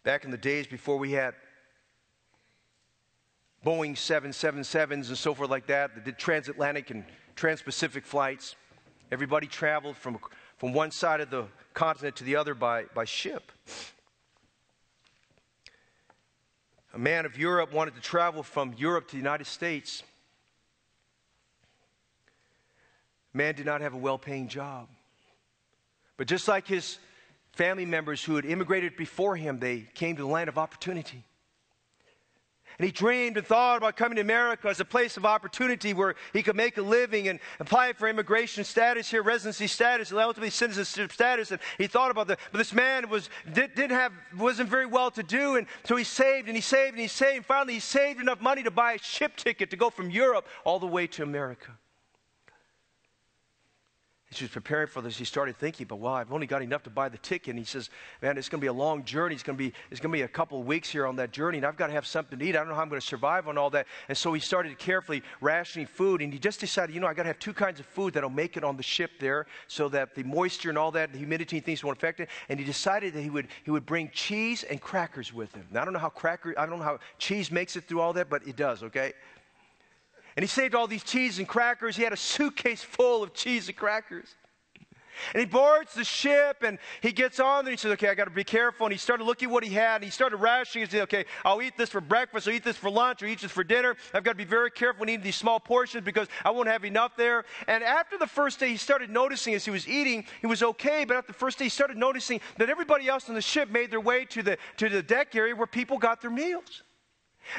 Back in the days before we had Boeing 777s and so forth like that, that did transatlantic and trans-Pacific flights. Everybody traveled from, from one side of the continent to the other by, by ship. A man of Europe wanted to travel from Europe to the United States. Man did not have a well paying job. But just like his family members who had immigrated before him, they came to the land of opportunity. And he dreamed and thought about coming to America as a place of opportunity where he could make a living and apply for immigration status here, residency status, and ultimately citizenship status. And he thought about that. But this man was, did, didn't have, wasn't very well to do. And so he saved and he saved and he saved. And finally, he saved enough money to buy a ship ticket to go from Europe all the way to America. As he was preparing for this, he started thinking, but well, I've only got enough to buy the ticket. And he says, man, it's going to be a long journey. It's going to be, it's going to be a couple of weeks here on that journey, and I've got to have something to eat. I don't know how I'm going to survive on all that. And so he started carefully rationing food, and he just decided, you know, I got to have two kinds of food that'll make it on the ship there so that the moisture and all that, the humidity and things won't affect it. And he decided that he would, he would bring cheese and crackers with him. Now, I don't know how cracker, I don't know how cheese makes it through all that, but it does, okay? And he saved all these cheese and crackers. He had a suitcase full of cheese and crackers. And he boards the ship and he gets on there. He says, Okay, I got to be careful. And he started looking what he had. And he started rationing. He said, Okay, I'll eat this for breakfast, I'll eat this for lunch, or eat this for dinner. I've got to be very careful when eating these small portions because I won't have enough there. And after the first day, he started noticing as he was eating, he was okay. But after the first day, he started noticing that everybody else on the ship made their way to the, to the deck area where people got their meals.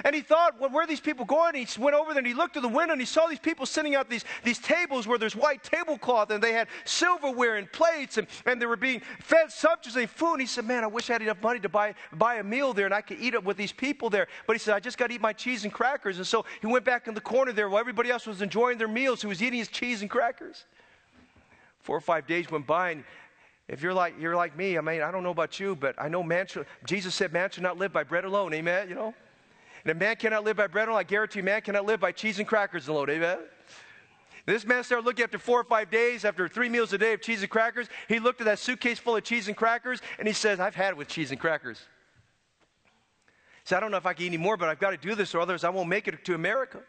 And he thought, well, where are these people going? And he went over there and he looked through the window and he saw these people sitting at these, these tables where there's white tablecloth and they had silverware and plates and, and they were being fed sumptuously food. And he said, man, I wish I had enough money to buy, buy a meal there and I could eat it with these people there. But he said, I just got to eat my cheese and crackers. And so he went back in the corner there while everybody else was enjoying their meals. He was eating his cheese and crackers. Four or five days went by and if you're like, you're like me, I mean, I don't know about you, but I know man Jesus said man should not live by bread alone. Amen, you know? And if man cannot live by bread alone, I guarantee you, man cannot live by cheese and crackers alone. Amen? This man started looking after four or five days, after three meals a day of cheese and crackers. He looked at that suitcase full of cheese and crackers, and he says, I've had it with cheese and crackers. He said, I don't know if I can eat any more, but I've got to do this, or otherwise I won't make it to America.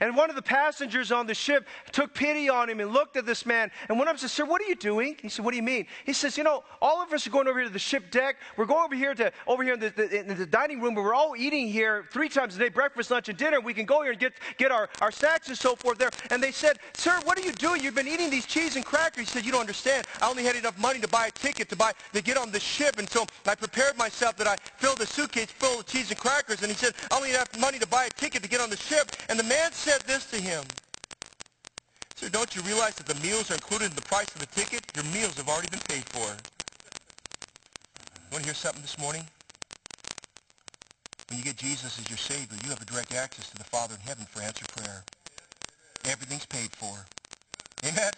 And one of the passengers on the ship took pity on him and looked at this man and went up and said, Sir, what are you doing? He said, What do you mean? He says, You know, all of us are going over here to the ship deck. We're going over here to over here in the, the, in the dining room, but we're all eating here three times a day, breakfast, lunch, and dinner. We can go here and get, get our, our snacks and so forth there. And they said, Sir, what are you doing? You've been eating these cheese and crackers. He said, You don't understand. I only had enough money to buy a ticket to buy to get on the ship. And so I prepared myself that I filled a suitcase full of cheese and crackers. And he said, I only had enough money to buy a ticket to get on the ship. And the man said this to him. Sir, don't you realize that the meals are included in the price of the ticket? Your meals have already been paid for. You want to hear something this morning? When you get Jesus as your Savior, you have a direct access to the Father in heaven for answered prayer. Everything's paid for. Amen?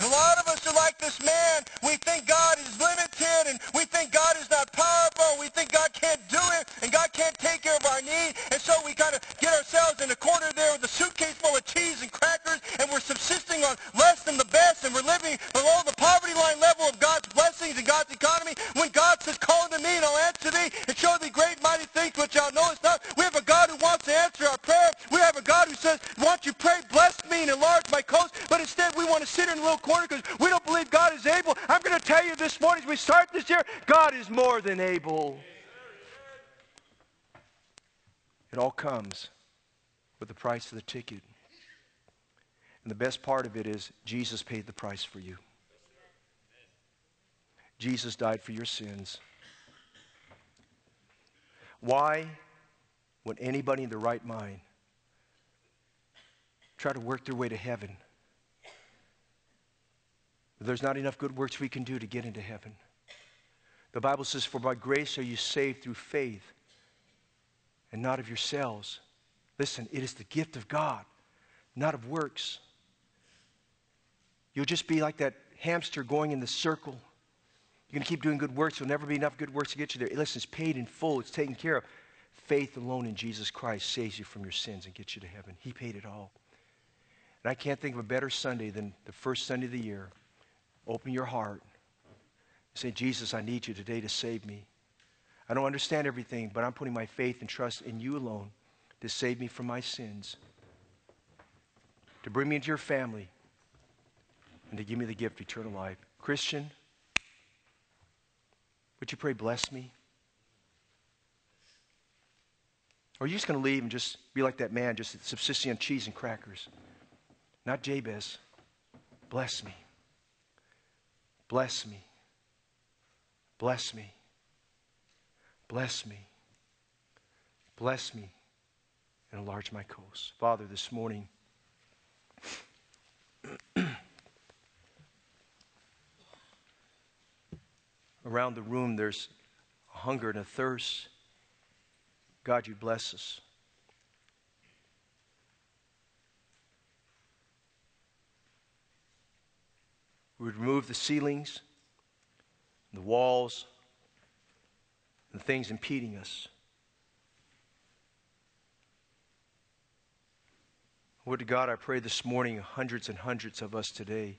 And a lot of us are like this man. We think God is limited and we think God is not powerful. We think God can't do it and God can't take care of our need. And so we kind of get ourselves in a corner there with a suitcase full of cheese and crackers and we're subsisting on less than the best and we're living below the poverty line level of God's blessings and God's economy. When God says, call to me and I'll answer thee and show thee great mighty things which thou knowest not. We have a God who wants to answer our prayer. We have a God who says, won't you pray, bless me and enlarge my coast. But instead we want to sit in a little corner because we don't believe God is able. I'm going to tell you this morning as we start this year, God is more than able. It all comes with the price of the ticket. And the best part of it is Jesus paid the price for you. Jesus died for your sins. Why would anybody in the right mind try to work their way to heaven there's not enough good works we can do to get into heaven. The Bible says, For by grace are you saved through faith and not of yourselves. Listen, it is the gift of God, not of works. You'll just be like that hamster going in the circle. You're going to keep doing good works. There'll never be enough good works to get you there. Listen, it's paid in full, it's taken care of. Faith alone in Jesus Christ saves you from your sins and gets you to heaven. He paid it all. And I can't think of a better Sunday than the first Sunday of the year Open your heart. Say, Jesus, I need you today to save me. I don't understand everything, but I'm putting my faith and trust in you alone to save me from my sins, to bring me into your family, and to give me the gift of eternal life. Christian, would you pray, bless me? Or are you just going to leave and just be like that man, just subsisting on cheese and crackers? Not Jabez. Bless me. Bless me. Bless me. Bless me. Bless me and enlarge my coast. Father, this morning, around the room, there's a hunger and a thirst. God, you bless us. We would remove the ceilings, the walls, the things impeding us. Lord to God, I pray this morning, hundreds and hundreds of us today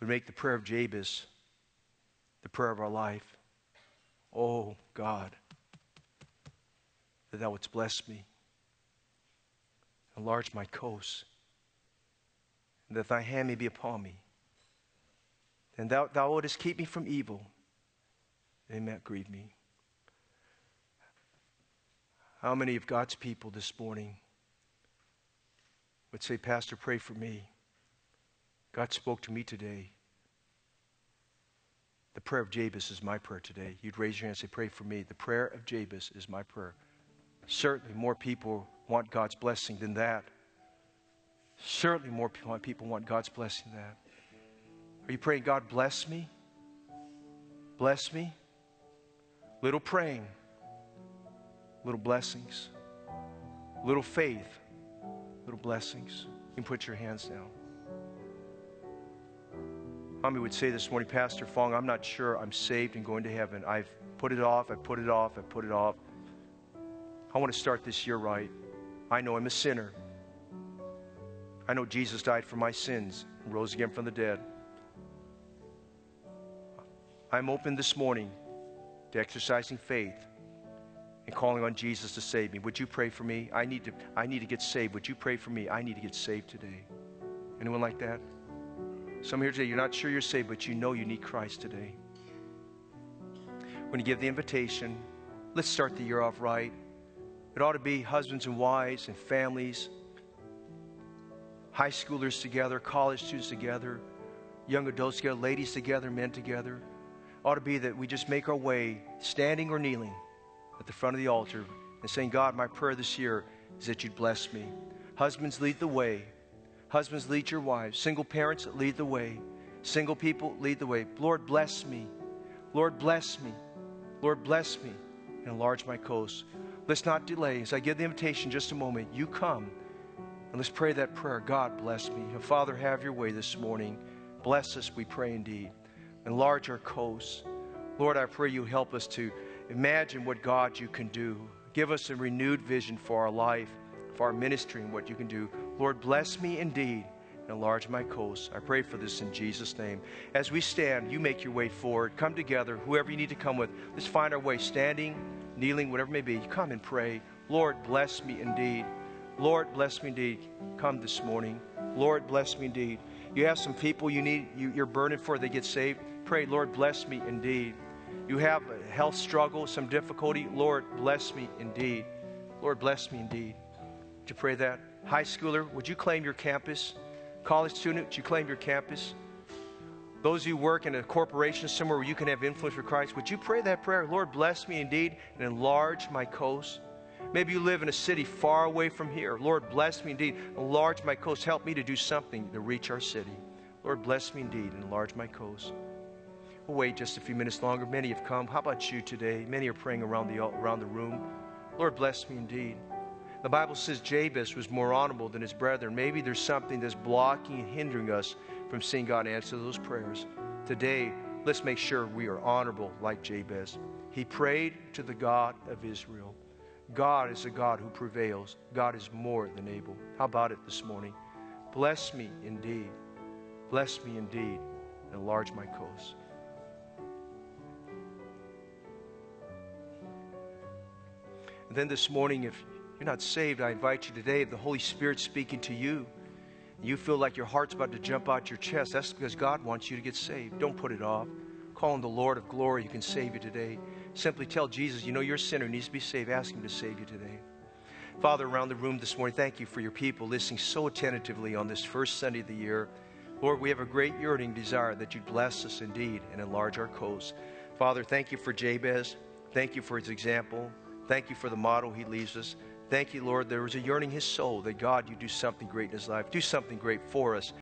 would make the prayer of Jabez the prayer of our life. Oh, God, that thou wouldst bless me, enlarge my coast, and that thy hand may be upon me, and thou, thou wouldst keep me from evil, not grieve me. How many of God's people this morning would say, Pastor, pray for me? God spoke to me today. The prayer of Jabez is my prayer today. You'd raise your hand and say, Pray for me. The prayer of Jabez is my prayer. Certainly, more people want God's blessing than that. Certainly, more people want God's blessing than that. Are you praying, God, bless me? Bless me? Little praying, little blessings, little faith, little blessings. You can put your hands down. Mommy would say this morning, Pastor Fong, I'm not sure I'm saved and going to heaven. I've put it off, I've put it off, I've put it off. I want to start this year right. I know I'm a sinner. I know Jesus died for my sins and rose again from the dead. I'm open this morning to exercising faith and calling on Jesus to save me. Would you pray for me? I need to, I need to get saved. Would you pray for me? I need to get saved today. Anyone like that? Some here today, you're not sure you're saved, but you know you need Christ today. When you give the invitation, let's start the year off right. It ought to be husbands and wives and families, high schoolers together, college students together, young adults together, ladies together, men together. Ought to be that we just make our way, standing or kneeling, at the front of the altar and saying, God, my prayer this year is that you'd bless me. Husbands, lead the way. Husbands, lead your wives. Single parents, lead the way. Single people, lead the way. Lord, bless me. Lord, bless me. Lord, bless me and enlarge my coast. Let's not delay. As I give the invitation just a moment, you come and let's pray that prayer. God, bless me. Father, have your way this morning. Bless us, we pray indeed. Enlarge our coast. Lord, I pray you help us to imagine what God you can do. Give us a renewed vision for our life, for our ministry, and what you can do. Lord, bless me indeed and enlarge my coast. I pray for this in Jesus' name. As we stand, you make your way forward. Come together, whoever you need to come with. Let's find our way, standing, kneeling, whatever it may be. Come and pray. Lord, bless me indeed. Lord, bless me indeed. Come this morning. Lord, bless me indeed. You have some people you need, you, you're burning for, they get saved. Pray, Lord, bless me indeed. You have a health struggle, some difficulty. Lord, bless me indeed. Lord, bless me indeed. Would you pray that? High schooler, would you claim your campus? College student, would you claim your campus? Those who work in a corporation somewhere where you can have influence for Christ, would you pray that prayer? Lord, bless me indeed and enlarge my coast. Maybe you live in a city far away from here. Lord, bless me indeed. Enlarge my coast. Help me to do something to reach our city. Lord, bless me indeed enlarge my coast. We'll wait just a few minutes longer. Many have come. How about you today? Many are praying around the, around the room. Lord, bless me indeed. The Bible says Jabez was more honorable than his brethren. Maybe there's something that's blocking and hindering us from seeing God answer those prayers. Today, let's make sure we are honorable like Jabez. He prayed to the God of Israel. God is a God who prevails. God is more than able. How about it this morning? Bless me indeed. Bless me indeed. Enlarge my coast. And then this morning, if you're not saved, I invite you today, if the Holy Spirit's speaking to you, you feel like your heart's about to jump out your chest, that's because God wants you to get saved. Don't put it off. Call on the Lord of glory who can save you today. Simply tell Jesus, you know you're a sinner, needs to be saved. Ask Him to save you today. Father, around the room this morning, thank you for your people listening so attentively on this first Sunday of the year. Lord, we have a great yearning desire that you'd bless us indeed and enlarge our coast. Father, thank you for Jabez. Thank you for his example. Thank you for the model he leaves us. Thank you, Lord. There was a yearning in his soul that God, you do something great in his life. Do something great for us.